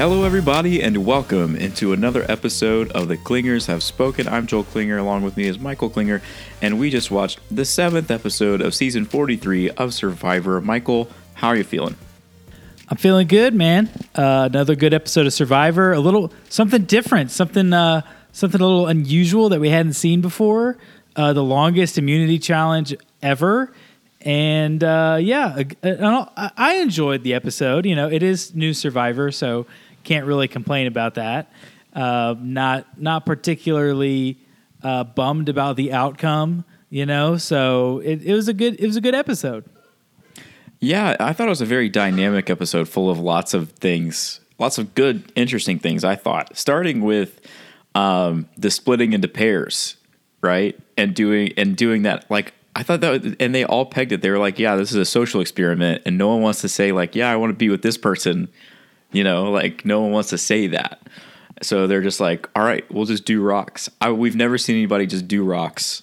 Hello, everybody, and welcome into another episode of The Clingers Have Spoken. I'm Joel Klinger, along with me is Michael Klinger, and we just watched the seventh episode of season 43 of Survivor. Michael, how are you feeling? I'm feeling good, man. Uh, another good episode of Survivor. A little something different, something uh, something a little unusual that we hadn't seen before. Uh, the longest immunity challenge ever, and uh, yeah, I, I enjoyed the episode. You know, it is new Survivor, so can't really complain about that. Uh, not not particularly uh, bummed about the outcome. You know, so it, it was a good it was a good episode. Yeah, I thought it was a very dynamic episode full of lots of things, lots of good, interesting things. I thought, starting with um, the splitting into pairs, right, and doing and doing that. Like I thought that, and they all pegged it. They were like, "Yeah, this is a social experiment," and no one wants to say like, "Yeah, I want to be with this person." You know, like no one wants to say that. So they're just like, "All right, we'll just do rocks." I, we've never seen anybody just do rocks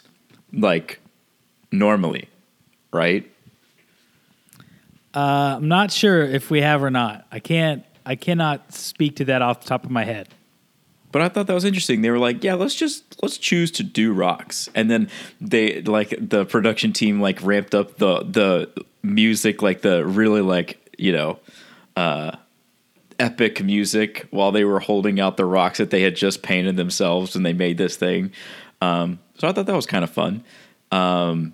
like normally, right? Uh, I'm not sure if we have or not. I can't. I cannot speak to that off the top of my head. But I thought that was interesting. They were like, "Yeah, let's just let's choose to do rocks," and then they like the production team like ramped up the the music, like the really like you know, uh, epic music while they were holding out the rocks that they had just painted themselves and they made this thing. Um, so I thought that was kind of fun. Um,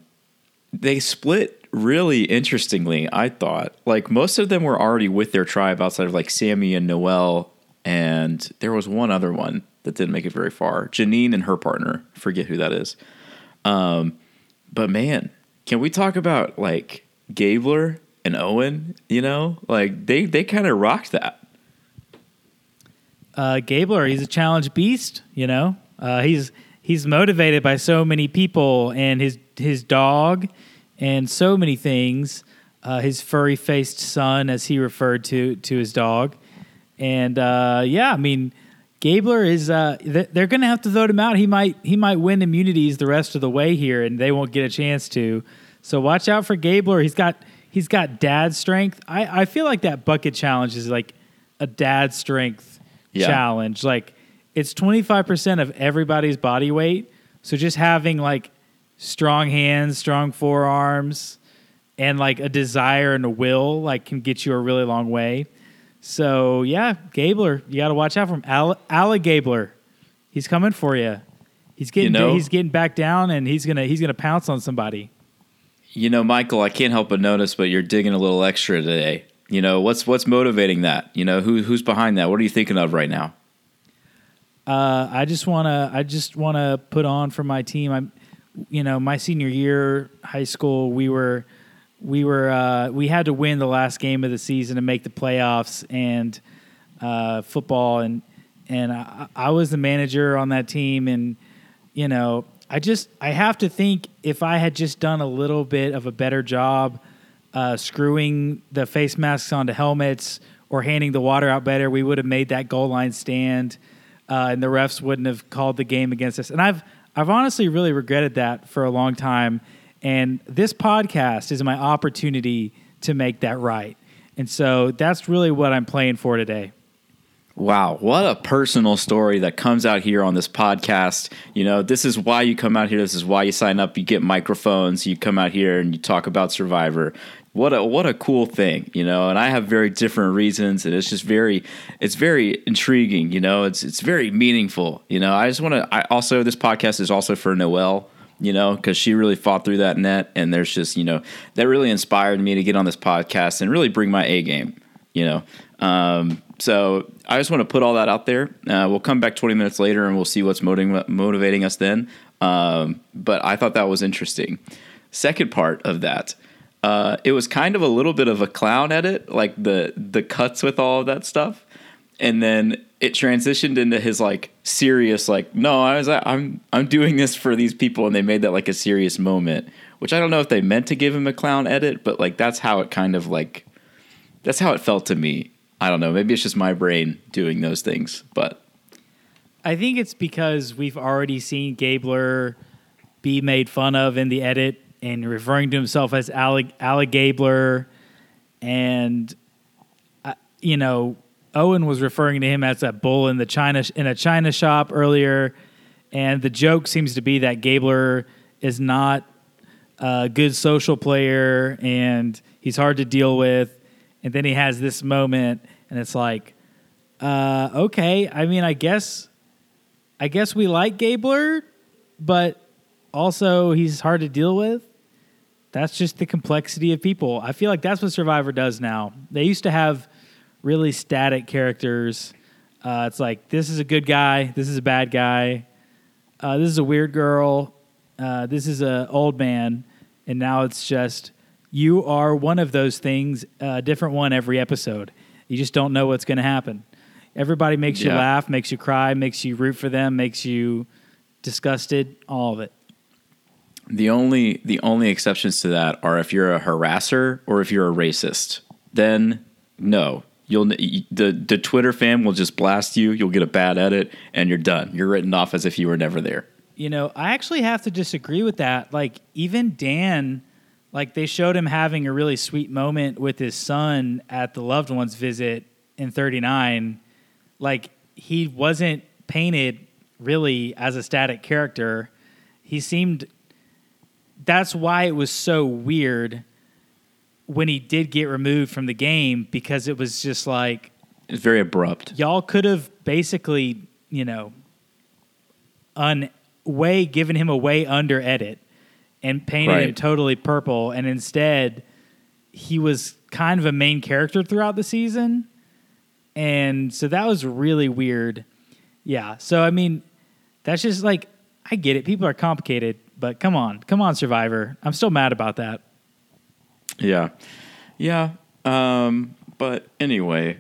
they split really interestingly, I thought. Like most of them were already with their tribe outside of like Sami and Noelle, and there was one other one that didn't make it very far. Jeanine and her partner, forget who that is. Um, but man, can we talk about like Gabler and Owen? You know, like they they kind of rocked that. Uh, Gabler, he's a challenge beast. You know, uh, he's he's motivated by so many people and his his dog and so many things. Uh, his furry faced son, as he referred to to his dog, and uh, yeah, I mean, Gabler is uh, they're going to have to vote him out. He might he might win immunities the rest of the way here, and they won't get a chance to. So watch out for Gabler. He's got he's got dad strength. I, I feel like that bucket challenge is like a dad strength yeah. challenge. Like it's twenty five percent of everybody's body weight. So just having like strong hands, strong forearms, and like a desire and a will, like can get you a really long way. So yeah, Gabler, you got to watch out for him. Al- Gabler, he's coming for you. He's getting you know, he's getting back down, and he's gonna he's gonna pounce on somebody. You know, Michael, I can't help but notice, but you're digging a little extra today. You know, what's what's motivating that? You know, who who's behind that? What are you thinking of right now? Uh, I just wanna I just wanna put on for my team. I'm you know, my senior year, high school, we were we were uh, we had to win the last game of the season to make the playoffs and uh, football and and I, I, was the manager on that team and you know I just I have to think if I had just done a little bit of a better job uh, screwing the face masks onto helmets or handing the water out better, we would have made that goal line stand, uh, and the refs wouldn't have called the game against us. And I've I've honestly really regretted that for a long time. And this podcast is my opportunity to make that right. And so that's really what I'm playing for today. Wow, what a personal story that comes out here on this podcast. You know, this is why you come out here. This is why you sign up. You get microphones. You come out here and you talk about Survivor what a what a cool thing, you know. And I have very different reasons, and it's just very it's very intriguing, you know. It's it's very meaningful, you know. I just want to. I also this podcast is also for Noelle, you know, because she really fought through that net, and there's just you know that really inspired me to get on this podcast and really bring my A game, you know. Um, so I just want to put all that out there. Uh, we'll come back 20 minutes later and we'll see what's motivating motivating us then. Um, but I thought that was interesting. Second part of that uh, it was kind of a little bit of a clown edit, like the the cuts with all of that stuff, and then it transitioned into his like serious, like no, I was I'm I'm doing this for these people, and they made that like a serious moment, which I don't know if they meant to give him a clown edit, but like that's how it kind of like that's how it felt to me. I don't know, maybe it's just my brain doing those things, but I think it's because we've already seen Gabler be made fun of in the edit and referring to himself as Alec, Alec Gabler, and uh, you know Owen was referring to him as a bull in the China in a China shop earlier, and the joke seems to be that Gabler is not a good social player and he's hard to deal with. And then he has this moment, and it's like, uh, okay. I mean, I guess, I guess we like Gabler, but also he's hard to deal with. That's just the complexity of people. I feel like that's what Survivor does now. They used to have really static characters. Uh, it's like this is a good guy, this is a bad guy, uh, this is a weird girl, uh, this is a old man, and now it's just you are one of those things, a different one every episode. You just don't know what's going to happen. Everybody makes you laugh, makes you cry, makes you root for them, makes you disgusted, all of it. The only the only exceptions to that are if you're a harasser or if you're a racist. Then no, you'll the the Twitter fam will just blast you. You'll get a bad edit, and you're done. You're written off as if you were never there. You know, I actually have to disagree with that. Like, even Dan, like, they showed him having a really sweet moment with his son at the loved ones visit in 39. Like, he wasn't painted really as a static character. He seemed, that's why it was so weird when he did get removed from the game because it was just like, It's very abrupt. y'all could have basically, you know, un way given him a way under edit and painted him totally purple, and instead he was kind of a main character throughout the season, and so that was really weird. Yeah, so I mean, that's just like I get it. People are complicated, but come on, come on, Survivor. I'm still mad about that. Yeah, yeah. Um, but anyway,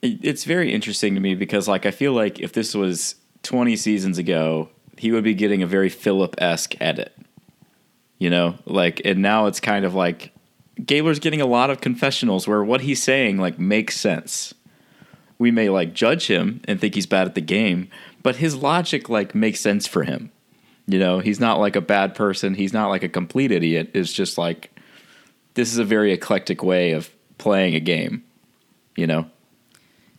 it, it's very interesting to me because, like, I feel like if this was 20 seasons ago, he would be getting a very Phillip esque edit. You know, like, and now it's kind of like Gabler's getting a lot of confessionals where what he's saying like makes sense. We may like judge him and think he's bad at the game, but his logic like makes sense for him. You know, he's not like a bad person. He's not like a complete idiot. It's just like this is a very eclectic way of playing a game. You know,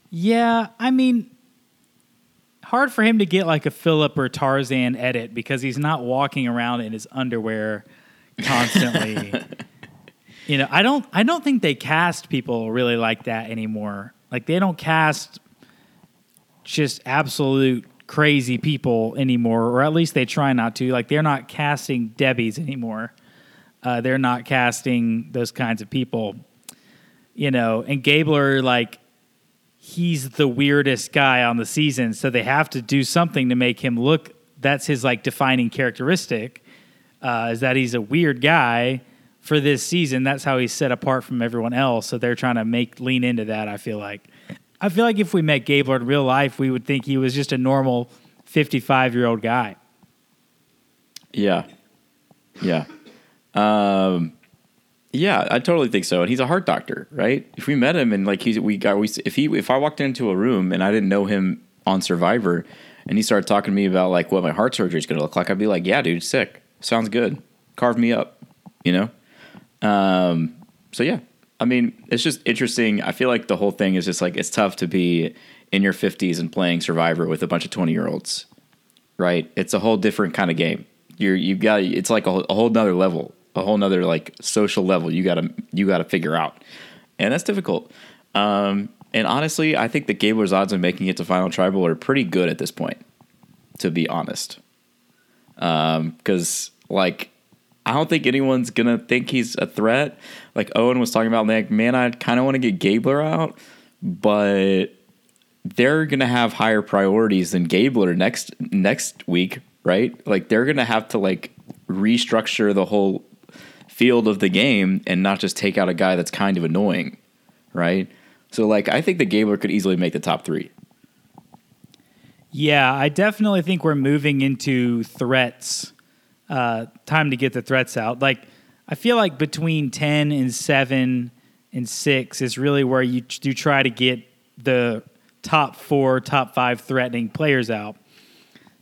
Yeah, I mean, hard for him to get like a Phillip or Tarzan edit because he's not walking around in his underwear constantly. you know, I don't I don't think they cast people really like that anymore. Like they don't cast just absolute crazy people anymore, or at least they try not to. Like they're not casting Debbie's anymore. Uh, they're not casting those kinds of people. You know, and Gabler like he's the weirdest guy on the season, so they have to do something to make him look. That's his like defining characteristic, uh, is that he's a weird guy for this season. That's how he's set apart from everyone else. So they're trying to make lean into that. I feel like, I feel like if we met Gabler in real life, we would think he was just a normal fifty-five year old guy. Yeah. Yeah. Um, yeah, I totally think so. And he's a heart doctor, right? If we met him and like he's we got we if he if I walked into a room and I didn't know him on Survivor and he started talking to me about like what my heart surgery is going to look like, I'd be like, "Yeah, dude, sick. Sounds good. Carve me up." You know? Um, so yeah. I mean, it's just interesting. I feel like the whole thing is just like it's tough to be in your 50s and playing Survivor with a bunch of 20-year-olds right? It's a whole different kind of game. You're you got it's like a, whole- a whole nother level, a whole nother like social level. You gotta you gotta figure out, and that's difficult. Um, and honestly, I think the Gabler's odds of making it to Final Tribal are pretty good at this point, to be honest. Because like I don't think anyone's gonna think he's a threat. Like Owen was talking about, like man, I kind of want to get Gabler out, but they're gonna have higher priorities than Gabler next next week, right? Like they're gonna have to like restructure the whole field of the game and not just take out a guy that's kind of annoying, right? So like I think the Gabler could easily make the top three. Yeah, I definitely think we're moving into threats. Uh, time to get the threats out. Like, I feel like between 10 and 7 and 6 is really where you, you try to get the top four, top five threatening players out.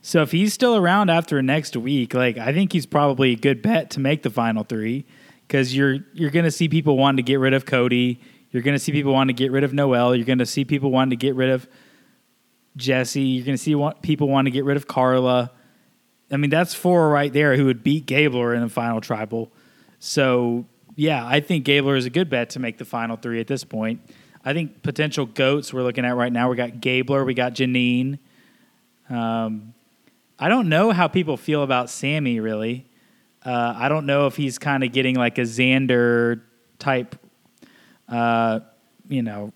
So if he's still around after next week, like I think he's probably a good bet to make the final three because you're you're going to see people wanting to get rid of Cody. You're going to see people wanting to get rid of Noelle. You're going to see people wanting to get rid of Jesse. You're going to see people wanting to get rid of Karla. I mean, that's four right there who would beat Gabler in the final tribal. So, yeah, I think Gabler is a good bet to make the final three at this point. I think potential goats we're looking at right now. We got Gabler, we got Jeanine. Um, I don't know how people feel about Sami really. Uh, I don't know if he's kind of getting like a Xander type, uh, you know,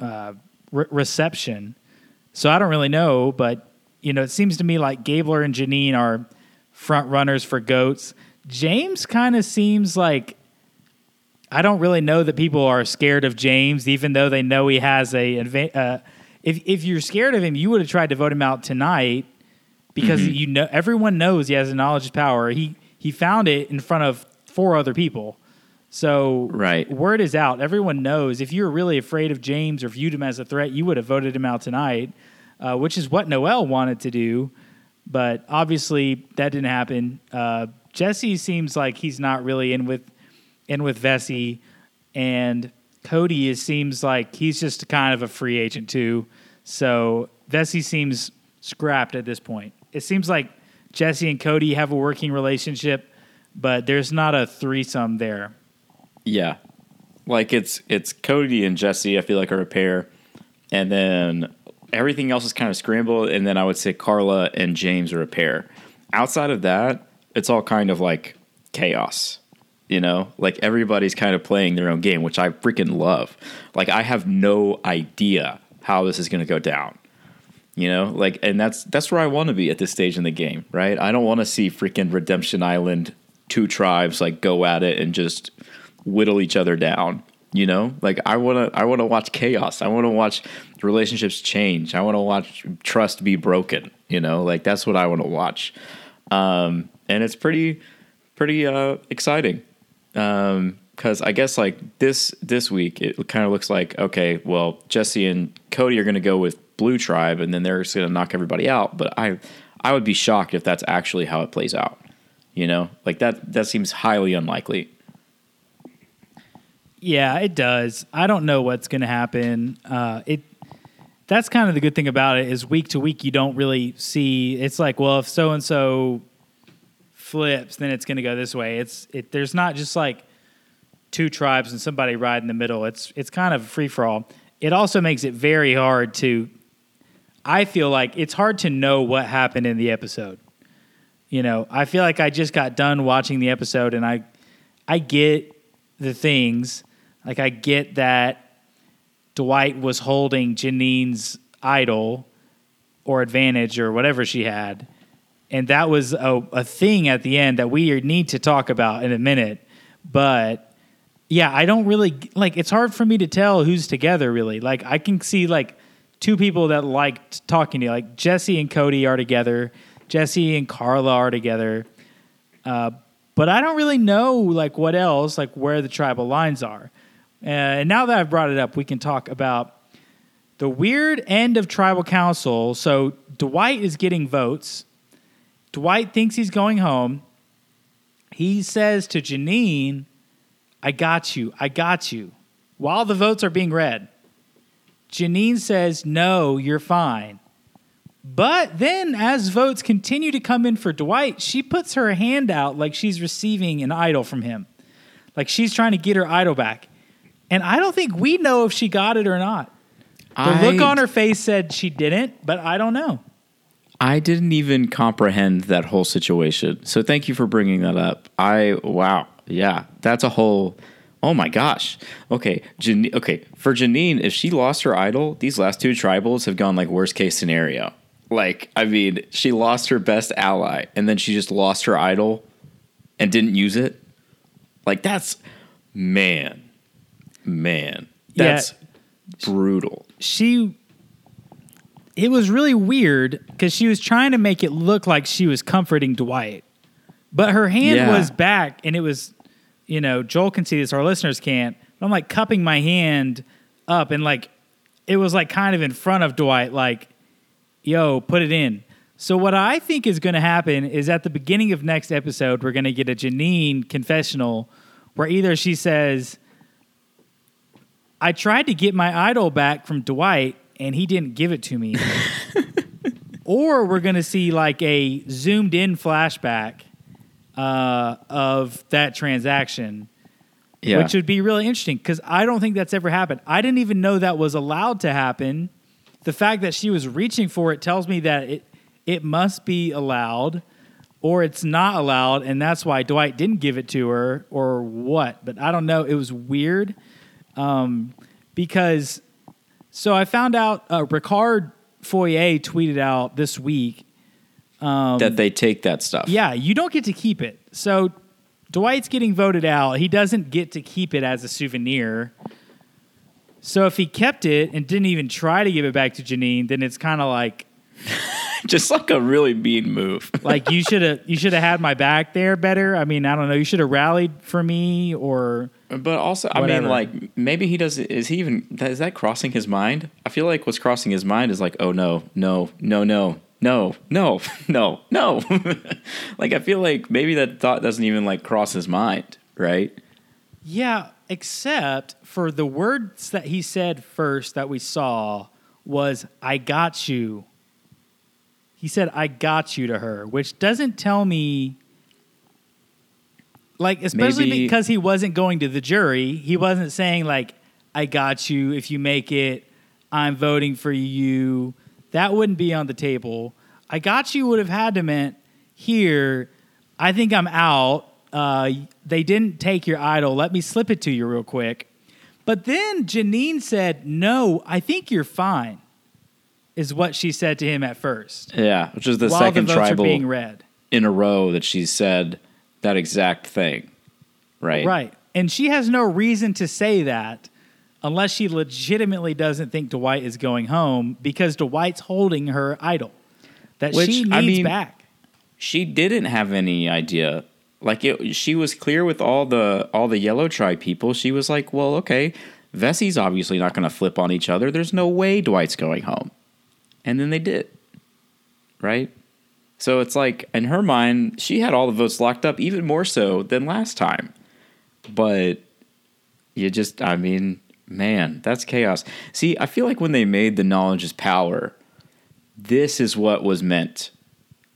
uh, re- reception. So I don't really know, but you know, it seems to me like Gabler and Jeanine are front runners for goats. James kind of seems like I don't really know that people are scared of James, even though they know he has a. Uh, if if you're scared of him, you would have tried to vote him out tonight because mm-hmm. you know everyone knows he has a knowledge of power. He he found it in front of four other people. So right. word is out. Everyone knows. If you were really afraid of James or viewed him as a threat, you would have voted him out tonight, uh, which is what Noelle wanted to do. But obviously that didn't happen. Uh, Jesse seems like he's not really in with in with Vesi, and Cody is, seems like he's just kind of a free agent too. So Vesi seems scrapped at this point it seems like Jesse and Cody have a working relationship, but there's not a threesome there. Yeah. Like it's it's Cody and Jesse, I feel like are a pair. And then everything else is kind of scrambled, and then I would say Karla and James are a pair. Outside of that, it's all kind of like chaos. You know, like everybody's kind of playing their own game, which I freaking love. Like I have no idea how this is going to go down. You know, like, and that's that's where I want to be at this stage in the game, right? I don't want to see freaking Redemption Island two tribes like go at it and just whittle each other down. You know, like I want to I want to watch chaos. I want to watch relationships change. I want to watch trust be broken. You know, like that's what I want to watch. Um, and it's pretty pretty uh, exciting. Um, because I guess like this this week it kind of looks like okay, well Jesse and Cody are going to go with blue tribe, and then they're just going to knock everybody out. But I, I would be shocked if that's actually how it plays out. You know, like that. That seems highly unlikely. Yeah, it does. I don't know what's going to happen. Uh, it. That's kind of the good thing about it is week to week you don't really see. It's like, well, if so and so flips, then it's going to go this way. It's it. There's not just like two tribes and somebody right in the middle. It's it's kind of free for all. It also makes it very hard to I feel like it's hard to know what happened in the episode. You know, I feel like I just got done watching the episode and I I get the things. Like I get that Dwight was holding Jeanine's idol or advantage or whatever she had. And that was a, a thing at the end that we need to talk about in a minute. But yeah, I don't really like it's hard for me to tell who's together really. Like I can see like two people that liked talking to you. Like Jesse and Cody are together. Jesse and Karla are together. Uh, but I don't really know like what else, like where the tribal lines are. Uh, and now that I've brought it up, we can talk about the weird end of tribal council. So Dwight is getting votes. Dwight thinks he's going home. He says to Jeanine, I got you. I got you. While the votes are being read. Jeanine says, no, you're fine. But then, as votes continue to come in for Dwight, she puts her hand out like she's receiving an idol from him. Like she's trying to get her idol back. And I don't think we know if she got it or not. The I, look on her face said she didn't, but I don't know. I didn't even comprehend that whole situation. So thank you for bringing that up. I, wow. Yeah, that's a whole Oh my gosh. Okay, Jan- okay. For Jeanine, if she lost her idol, these last two tribals have gone like worst case scenario. Like, I mean, she lost her best ally, and then she just lost her idol and didn't use it. Like, that's man, man, that's yeah, brutal. She. It was really weird because she was trying to make it look like she was comforting Dwight, but her hand yeah. was back, and it was you know, Joel can see this, our listeners can't. I'm like cupping my hand up and like it was like kind of in front of Dwight, like, yo, put it in. So what I think is going to happen is at the beginning of next episode, we're going to get a Jeanine confessional where either she says, I tried to get my idol back from Dwight, and he didn't give it to me. or we're gonna see like a zoomed in flashback uh, of that transaction, Yeah. which would be really interesting because I don't think that's ever happened. I didn't even know that was allowed to happen. The fact that she was reaching for it tells me that it it must be allowed or it's not allowed and that's why Dwight didn't give it to her or what but I don't know it was weird um, because so I found out uh, Ricard Foyé tweeted out this week um, that they take that stuff. yeah, you don't get to keep it. So Dwight's getting voted out. He doesn't get to keep it as a souvenir. So if he kept it and didn't even try to give it back to Jeanine, then it's kind of like Just like a really mean move. like you should have you should have had my back there better. I mean, I don't know. You should have rallied for me or But also, I mean, like maybe he does. Is he even? Is that crossing his mind? I feel like what's crossing his mind is like, oh no, no, no, no, no, no, no, no. like I feel like maybe that thought doesn't even like cross his mind, right? yeah, except for the words that he said first that we saw was I got you. He said I got you to her, which doesn't tell me like especially Maybe- because he wasn't going to the jury, he wasn't saying like I got you if you make it, I'm voting for you. That wouldn't be on the table. I got you would have had to meant here, I think I'm out. Uh, they didn't take your idol. Let me slip it to you real quick. But then Jeanine said, No, I think you're fine, is what she said to him at first. Yeah, which is the while second the votes tribal are being read. in a row that she said that exact thing, right? Right. And she has no reason to say that unless she legitimately doesn't think Dwight is going home because Dwight's holding her idol that Which, she needs I mean, back. She didn't have any idea. Like it, she was clear with all the all the yellow tribe people. She was like, "Well, okay, Vesi's obviously not going to flip on each other. There's no way Dwight's going home." And then they did. Right? So it's like in her mind, she had all the votes locked up even more so than last time. But you just I mean, man, that's chaos. See, I feel like when they made the knowledge is power, this is what was meant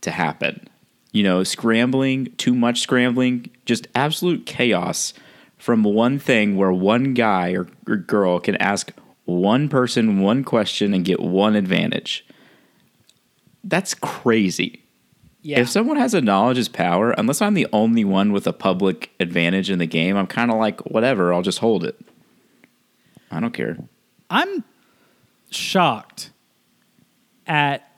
to happen. You know, scrambling, too much scrambling, just absolute chaos from one thing where one guy or, or girl can ask one person one question and get one advantage. That's crazy. Yeah. If someone has a knowledge is power, unless I'm the only one with a public advantage in the game, I'm kind of like, whatever, I'll just hold it. I don't care. I'm shocked at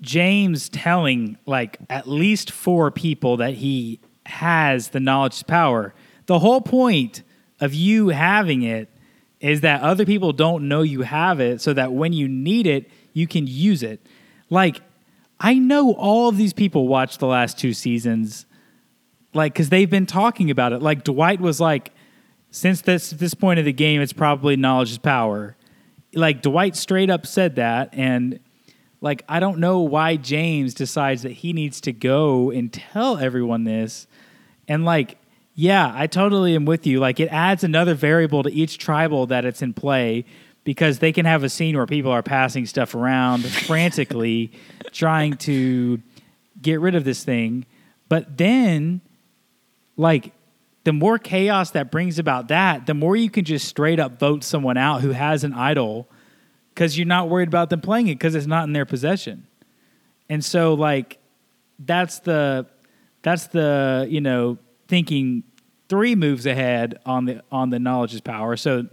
James telling like at least four people that he has the knowledge power. The whole point of you having it is that other people don't know you have it so that when you need it, you can use it. Like I know all of these people watched the last two seasons like because they've been talking about it. Like Dwight was like, since this this point of the game, it's probably knowledge is power. Like Dwight straight up said that, and like I don't know why James decides that he needs to go and tell everyone this, and like yeah, I totally am with you. Like it adds another variable to each tribal that it's in play because they can have a scene where people are passing stuff around frantically, trying to get rid of this thing, but then like the more chaos that brings about that, the more you can just straight up vote someone out who has an idol because you're not worried about them playing it because it's not in their possession. And so like that's the that's the you know thinking three moves ahead on the on the knowledge is power. So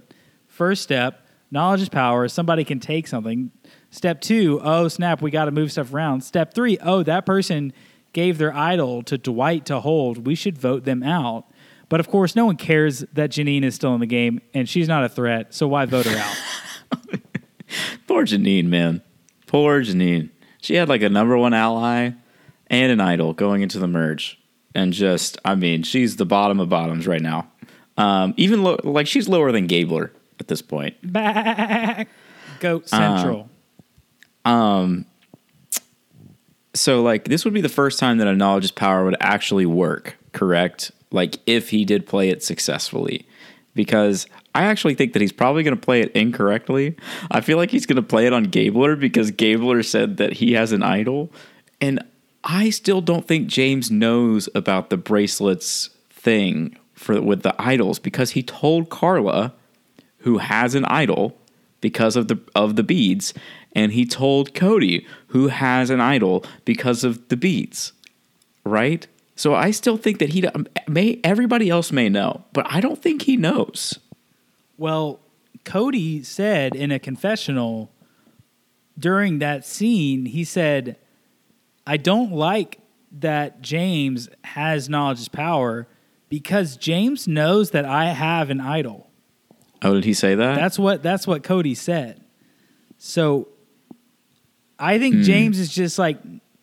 first step, knowledge is power. Somebody can take something. Step two, oh snap, we got to move stuff around. Step three, oh that person gave their idol to Dwight to hold. We should vote them out. But of course, no one cares that Jeanine is still in the game and she's not a threat. So why vote her out? Poor Jeanine, man. Poor Jeanine. She had like a number one ally and an idol going into the merge. And just, I mean, she's the bottom of bottoms right now. Um, even lo- like she's lower than Gabler at this point. Back. Goat Central. Um. So, like, this would be the first time that a knowledge is power would actually work, correct? Like, if he did play it successfully. Because I actually think that he's probably going to play it incorrectly. I feel like he's going to play it on Gabler because Gabler said that he has an idol. And I still don't think James knows about the bracelets thing for with the idols because he told Karla, who has an idol because of the of the beads, and he told Cody, who has an idol because of the beads. Right? So I still think that he um, may everybody else may know, but I don't think he knows. Well, Cody said in a confessional during that scene, he said, I don't like that James has knowledge is power because James knows that I have an idol. Oh, did he say that? That's what that's what Cody said. So I think mm. James is just like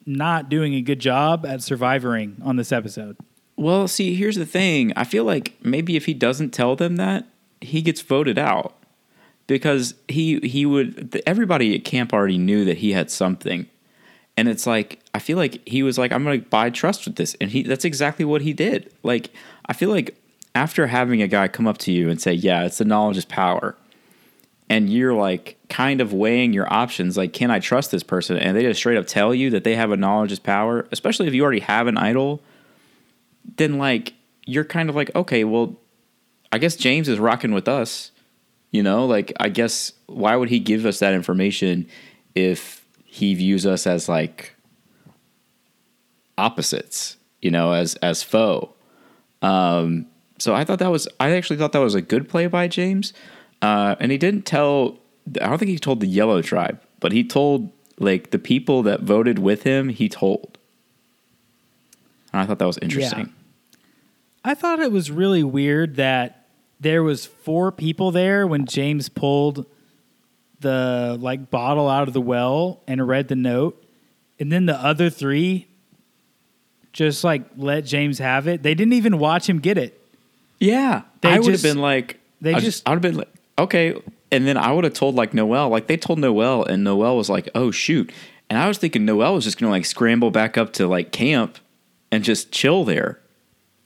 not doing a good job at surviving on this episode. Well, see, here's the thing. I feel like maybe if he doesn't tell them that, he gets voted out because he he would everybody at camp already knew that he had something. And it's like I feel like he was like I'm going to buy trust with this and he that's exactly what he did. Like I feel like after having a guy come up to you and say, "Yeah, it's the knowledge is power." And you're like kind of weighing your options like can I trust this person? And they just straight up tell you that they have a knowledge is power, especially if you already have an idol, then like you're kind of like, "Okay, well I guess James is rocking with us. You know, like I guess why would he give us that information if he views us as like opposites, you know, as as foe. Um, so I thought that was I actually thought that was a good play by James. Uh, and he didn't tell I don't think he told the yellow tribe, but he told like the people that voted with him, he told. And I thought that was interesting. Yeah. I thought it was really weird that there was four people there when James pulled the like bottle out of the well and read the note, and then the other three just like let James have it. They didn't even watch him get it. Yeah, they I would have been like, they I just, I would have been like, okay, and then I would have told like Noelle, like they told Noelle, and Noelle was like, oh shoot, and I was thinking Noel was just gonna like scramble back up to like camp and just chill there.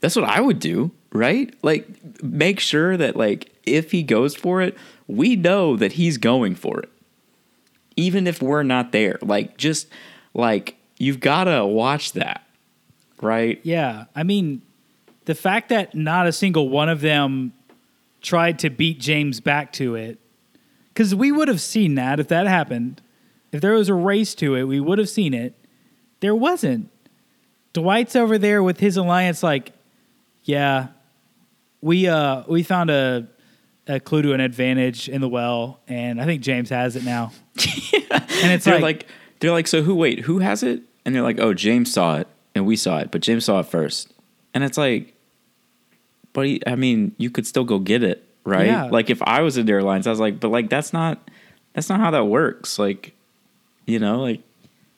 That's what I would do right? Like make sure that like if he goes for it, we know that he's going for it. Even if we're not there. Like just like you've got to watch that. Right? Yeah. I mean, the fact that not a single one of them tried to beat James back to it cuz we would have seen that if that happened. If there was a race to it, we would have seen it. There wasn't. Dwight's over there with his alliance like, yeah, we uh we found a a clue to an advantage in the well, and I think James has it now. And it's they're like, like, they're like, so who? Wait, who has it? And they're like, oh, James saw it, and we saw it, but James saw it first. And it's like, but he, I mean, you could still go get it, right? Yeah. Like if I was in their lines, I was like, but like that's not that's not how that works. Like, you know, like.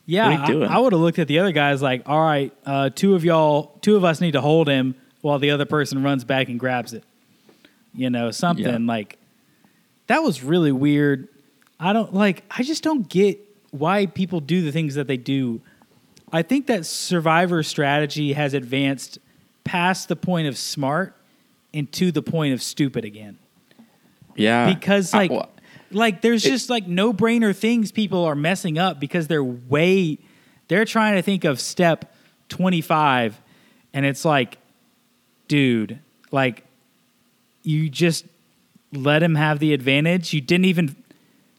Yeah, I, I would have looked at the other guys like, all right, uh, two of y'all, two of us need to hold him while the other person runs back and grabs it. You know, something yeah. like that was really weird. I don't like I just don't get why people do the things that they do. I think that survivor strategy has advanced past the point of smart and to the point of stupid again. Yeah. Because like I, well, like there's it, just like no brainer things people are messing up because they're way they're trying to think of step 25 and it's like dude, like you just let him have the advantage. You didn't even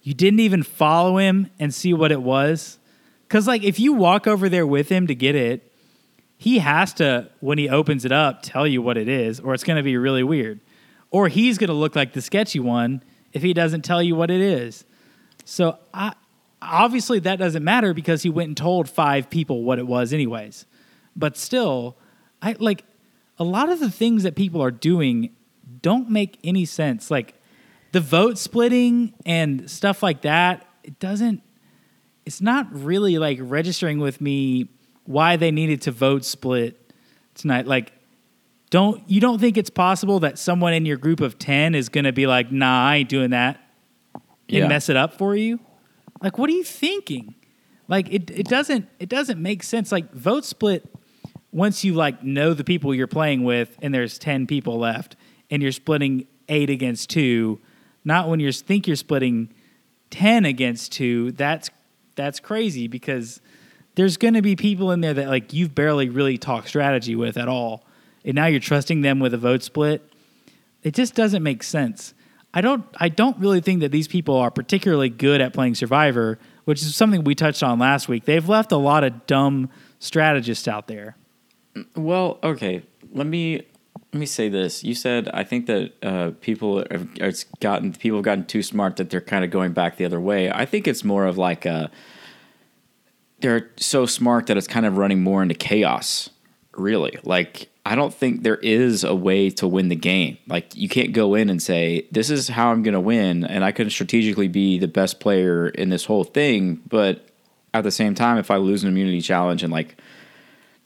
you didn't even follow him and see what it was. Cuz like if you walk over there with him to get it, he has to when he opens it up tell you what it is or it's going to be really weird. Or he's going to look like the sketchy one if he doesn't tell you what it is. So I obviously that doesn't matter because he went and told five people what it was anyways. But still, I like a lot of the things that people are doing don't make any sense. Like the vote splitting and stuff like that, it doesn't it's not really like registering with me why they needed to vote split tonight. Like don't you don't think it's possible that someone in your group of 10 is going to be like, "Nah, I ain't doing that." And yeah. mess it up for you? Like what are you thinking? Like it it doesn't it doesn't make sense like vote split once you like know the people you're playing with and there's 10 people left and you're splitting eight against two, not when you think you're splitting ten against two. That's that's crazy because there's going to be people in there that like you've barely really talked strategy with at all, and now you're trusting them with a vote split. It just doesn't make sense. I don't I don't really think that these people are particularly good at playing Survivor, which is something we touched on last week. They've left a lot of dumb strategists out there. Well, okay. Let me let me say this. You said I think that uh, people have it's gotten people have gotten too smart that they're kind of going back the other way. I think it's more of like a they're so smart that it's kind of running more into chaos. Really, like I don't think there is a way to win the game. Like you can't go in and say this is how I'm going to win, and I can strategically be the best player in this whole thing. But at the same time, if I lose an immunity challenge and like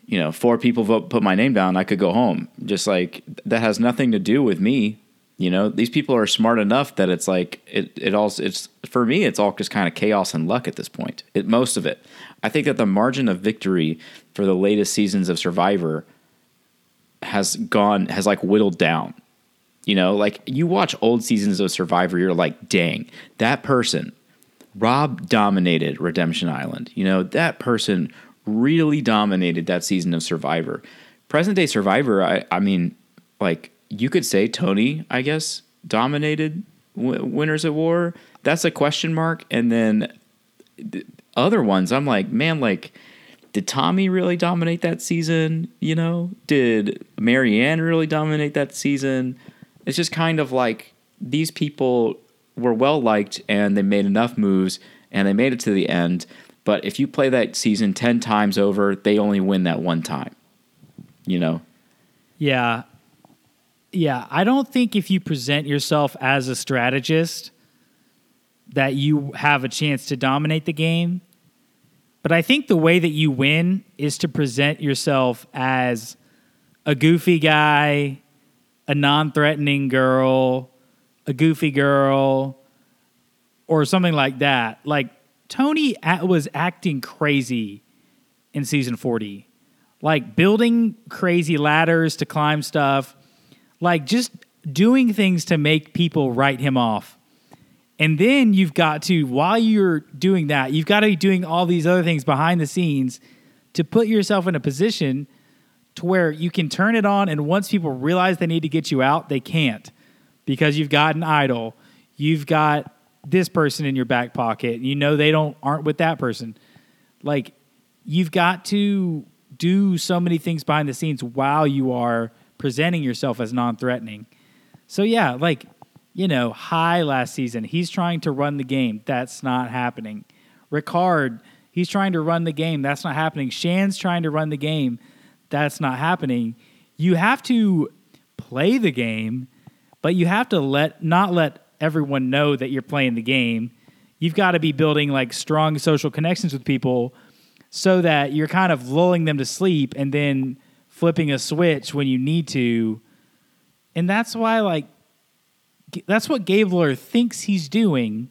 you know four people vote put my name down, I could go home. Just like that has nothing to do with me. You know, these people are smart enough that it's like it. It all it's for me. It's all just kind of chaos and luck at this point. It most of it. I think that the margin of victory for the latest seasons of Survivor has gone has like whittled down. You know, like you watch old seasons of Survivor, you're like, dang, that person, Rob dominated Redemption Island. You know, that person really dominated that season of Survivor. Present day Survivor, I, I mean, like you could say Tony, I guess, dominated w- Winners at War. That's a question mark. And then the other ones, I'm like, man, like did Tommy really dominate that season? You know, did Maryanne really dominate that season? It's just kind of like these people were well liked and they made enough moves and they made it to the end. But if you play that season 10 times over, they only win that one time. You know? Yeah. Yeah. I don't think if you present yourself as a strategist that you have a chance to dominate the game. But I think the way that you win is to present yourself as a goofy guy, a non threatening girl, a goofy girl, or something like that. Like Tony was acting crazy in season 40, like building crazy ladders to climb stuff, like just doing things to make people write him off. And then you've got to, while you're doing that, you've got to be doing all these other things behind the scenes to put yourself in a position to where you can turn it on. And once people realize they need to get you out, they can't because you've got an idol. You've got this person in your back pocket. You know they don't aren't with that person. Like you've got to do so many things behind the scenes while you are presenting yourself as non-threatening. So yeah, like you know, high last season. He's trying to run the game. That's not happening. Ricard, he's trying to run the game. That's not happening. Shan's trying to run the game. That's not happening. You have to play the game, but you have to let not let everyone know that you're playing the game. You've got to be building like strong social connections with people so that you're kind of lulling them to sleep and then flipping a switch when you need to. And that's why like that's what Gabler thinks he's doing.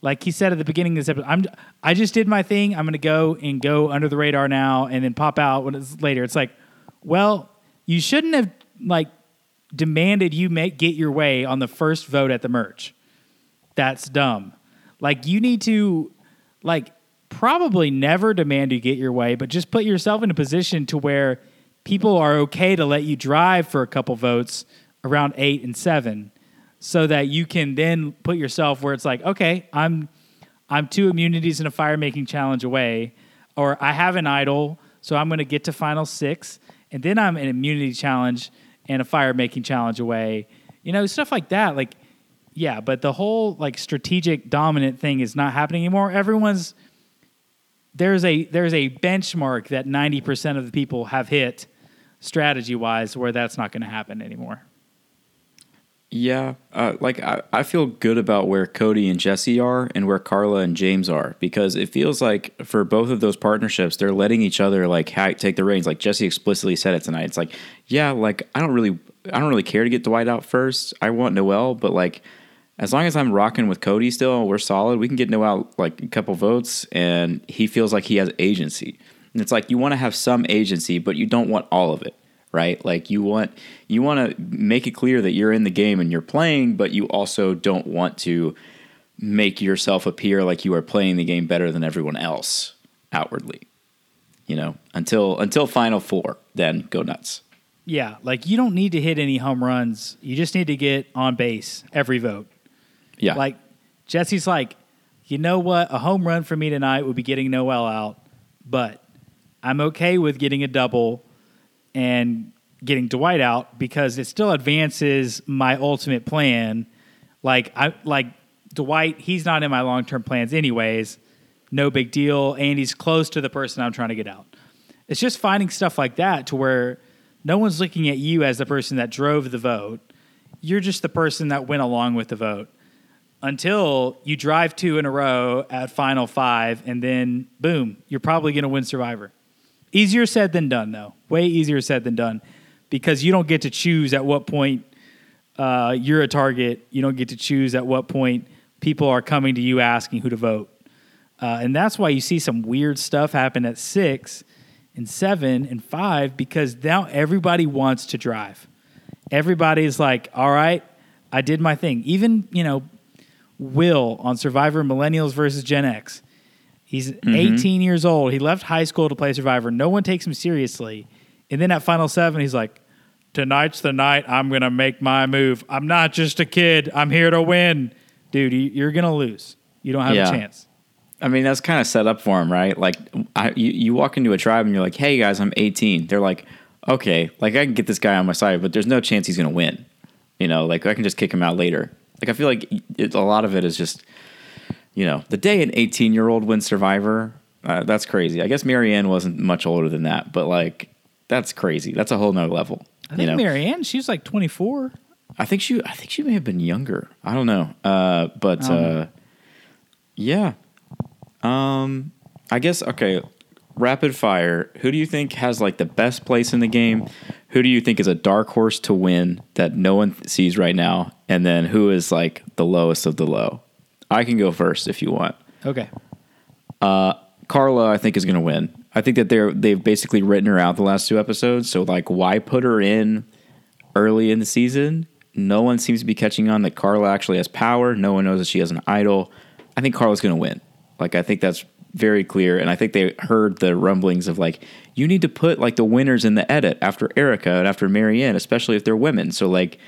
Like he said at the beginning of this episode, I'm I just did my thing. I'm going to go and go under the radar now, and then pop out when it's later. It's like, well, you shouldn't have like demanded you make get your way on the first vote at the merch. That's dumb. Like you need to like probably never demand you get your way, but just put yourself in a position to where people are okay to let you drive for a couple votes around 8 and 7 so that you can then put yourself where it's like, okay, I'm I'm two immunities and a fire making challenge away, or I have an idol, so I'm going to get to final six, and then I'm an immunity challenge and a fire making challenge away. You know, stuff like that. Like, yeah, but the whole like strategic dominant thing is not happening anymore. Everyone's there's a there's a benchmark that 90% of the people have hit strategy wise where that's not going to happen anymore. Yeah, uh, like I, I feel good about where Cody and Jesse are and where Karla and James are because it feels like for both of those partnerships, they're letting each other like ha- take the reins. Like Jesse explicitly said it tonight. It's like, yeah, like I don't really, I don't really care to get Dwight out first. I want Noelle, but like as long as I'm rocking with Cody still, we're solid. We can get Noelle like a couple votes, and he feels like he has agency. And it's like you want to have some agency, but you don't want all of it right? Like you want you want to make it clear that you're in the game and you're playing, but you also don't want to make yourself appear like you are playing the game better than everyone else outwardly. You know, until until final four, then go nuts. Yeah, like you don't need to hit any home runs. You just need to get on base every vote. Yeah. Like Jesse's like, you know what? A home run for me tonight would be getting Noelle out, but I'm okay with getting a double and getting Dwight out because it still advances my ultimate plan. Like I like Dwight, he's not in my long term plans anyways. No big deal. And he's close to the person I'm trying to get out. It's just finding stuff like that to where no one's looking at you as the person that drove the vote. You're just the person that went along with the vote until you drive two in a row at final five, and then boom, you're probably going to win Survivor. Easier said than done, though. Way easier said than done because you don't get to choose at what point uh, you're a target. You don't get to choose at what point people are coming to you asking who to vote. Uh, and that's why you see some weird stuff happen at six and seven and five because now everybody wants to drive. Everybody's like, all right, I did my thing. Even, you know, Will on Survivor Millennials versus Gen X. He's mm-hmm. 18 years old. He left high school to play Survivor. No one takes him seriously. And then at Final Seven, he's like, Tonight's the night I'm going to make my move. I'm not just a kid. I'm here to win. Dude, you- you're going to lose. You don't have Yeah. a chance. I mean, that's kind of set up for him, right? Like, I, you, you walk into a tribe and you're like, hey, guys, I'm 18. They're like, okay, like, I can get this guy on my side, but there's no chance he's going to win. You know, like, I can just kick him out later. Like, I feel like it, a lot of it is just, you know, the day an 18 year old wins Survivor, uh, that's crazy. I guess Maryanne wasn't much older than that, but, like, that's crazy. That's a whole nother level. I think you know? Maryanne, she was like 24. I think she I think she may have been younger. I don't know. Uh, but don't uh, yeah. Um I guess okay, rapid fire. Who do you think has like the best place in the game? Who do you think is a dark horse to win that no one sees right now? And then who is like the lowest of the low? I can go first if you want. Okay. Uh, Karla, I think, is going to win. I think that they're they've basically written her out the last two episodes. So like, why put her in early in the season? No one seems to be catching on that Karla actually has power. No one knows that she has an idol. I think Karla's going to win. Like, I think that's very clear. And I think they heard the rumblings of like, you need to put like the winners in the edit after Erika and after Maryanne, especially if they're women. So like,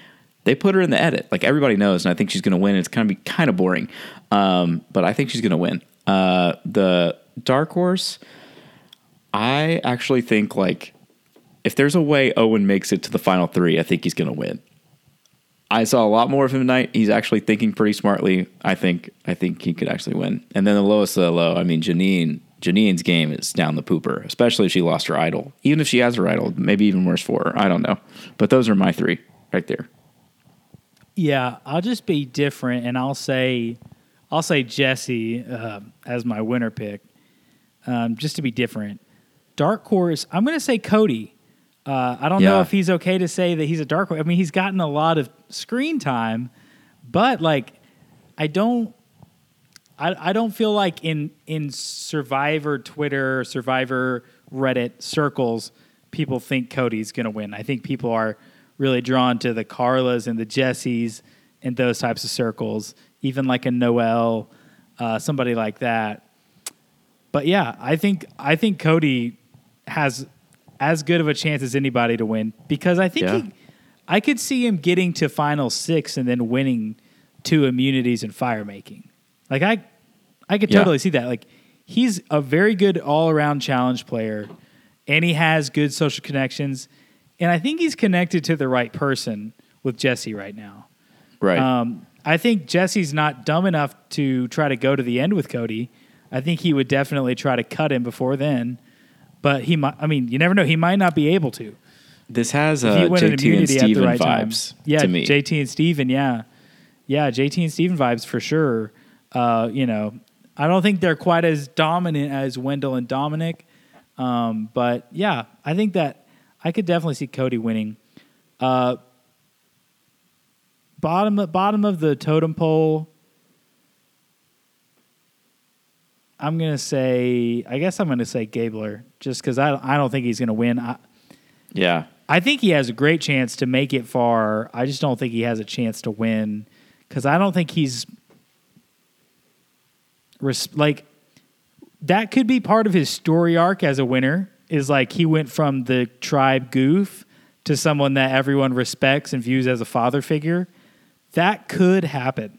they put her in the edit. Like everybody knows, and I think she's going to win. It's going to be kind of boring, um, but I think she's going to win. Uh, the dark horse, I actually think like if there's a way Owen makes it to the final three, I think he's going to win. I saw a lot more of him tonight. He's actually thinking pretty smartly. I think I think he could actually win. And then the lowest of the low, I mean Jeanine. Jeanine's game is down the pooper, especially if she lost her idol. Even if she has her idol, maybe even worse for her. I don't know. But those are my three right there. Yeah, I'll just be different, and I'll say, I'll say Jesse uh, as my winner pick, um, just to be different. Dark horse, I'm going to say Cody. Uh, I don't know if he's okay to say that he's a dark horse. I mean, he's gotten a lot of screen time, but like, I don't, I, I don't feel like in in Survivor Twitter, Survivor Reddit circles, people think Cody's going to win. I think people are really drawn to the Karlas and the Jessies and those types of circles, even like a Noelle, uh, somebody like that. But yeah, I think I think Cody has as good of a chance as anybody to win because I think Yeah. he, I could see him getting to final six and then winning two immunities and fire making. Like I, I could Yeah. totally see that. Like he's a very good all around challenge player, and he has good social connections, and I think he's connected to the right person with Jesse right now. Right. Um, I think Jesse's not dumb enough to try to go to the end with Cody. I think he would definitely try to cut him before then. But he might, I mean, you never know. He might not be able to. this has uh, he win an JT and immunity at the Steven right time. vibes Yeah, to me. JT and Steven, yeah. Yeah, JT and Steven vibes for sure. Uh, you know, I don't think they're quite as dominant as Wendell and Dominic. Um, but yeah, I think that I could definitely see Cody winning. Uh, bottom bottom of the totem pole. I'm gonna say. I guess I'm gonna say Gabler, just because I I don't think he's gonna win. I, yeah. I think he has a great chance to make it far. I just don't think he has a chance to win because I don't think he's res- like that could be part of his story arc as a winner. Is like he went from the tribe goof to someone that everyone respects and views as a father figure. That could happen,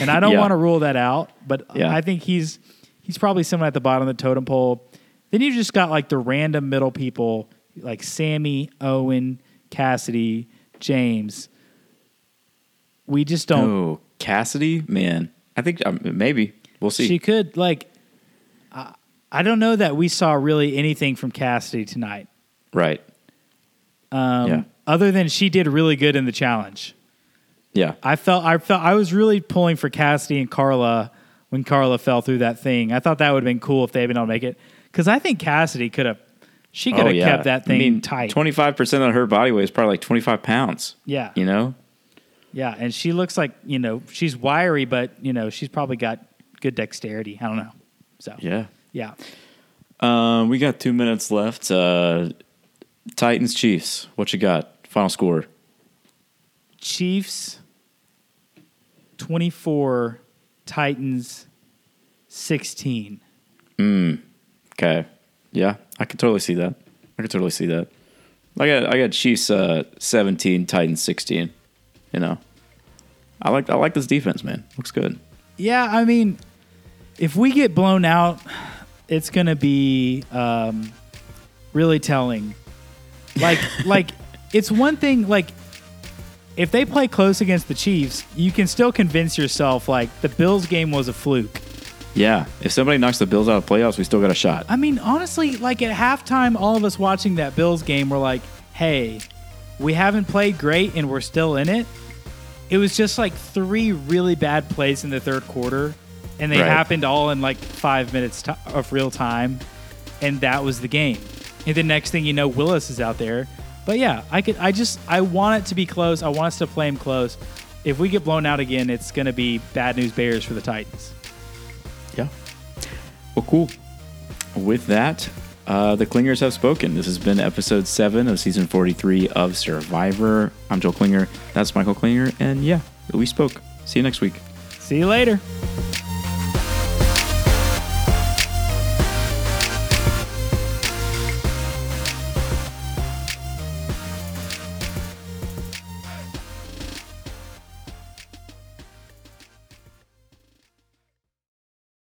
and I don't Yeah. want to rule that out. But Yeah. I think he's he's probably someone at the bottom of the totem pole. Then you just got like the random middle people like Sami, Owen, Cassidy, James. We just don't. Oh, Cassidy, man. I think um, maybe we'll see. She could like. I, don't know that we saw really anything from Cassidy tonight. right. Um, Yeah. Other than she did really good in the challenge. Yeah. I felt I felt I was really pulling for Cassidy and Karla when Karla fell through that thing. I thought that would have been cool if they had been able to make it because I think Cassidy could have. She could Oh, have yeah. kept that thing I mean, tight. Twenty-five percent of her body weight is probably like twenty-five pounds. yeah, You know. yeah, and she looks like you know she's wiry, but you know she's probably got good dexterity. I don't know. So Yeah. Yeah. Um, we got two minutes left. Uh, Titans Chiefs. What you got? Final score. Chiefs 24, Titans 16. Mm. Okay. Yeah, I can totally see that. I can totally see that. I got I got Chiefs uh, seventeen, Titans sixteen. You know, I like I like this defense, man. Looks good. Yeah, I mean, if we get blown out, it's going to be um, really telling. Like, like it's one thing. Like, if they play close against the Chiefs, you can still convince yourself like the Bills game was a fluke. Yeah, if somebody knocks the Bills out of playoffs, we still got a shot. I mean, honestly, like at halftime, all of us watching that Bills game were like, hey, we haven't played great and we're still in it. It was just like three really bad plays in the third quarter, and they Right. happened all in like five minutes to- of real time, and that was the game. And the next thing you know, Willis is out there. But yeah, I could. I just I want it to be close. I want us to play him close. If we get blown out again, it's going to be bad news bears for the Titans. Yeah. Well, cool. With that, uh, the Klingers have spoken. This has been episode seven of season 43 of Survivor. I'm Joel Klinger. That's Michael Klinger. And yeah, we spoke. See you next week. See you later.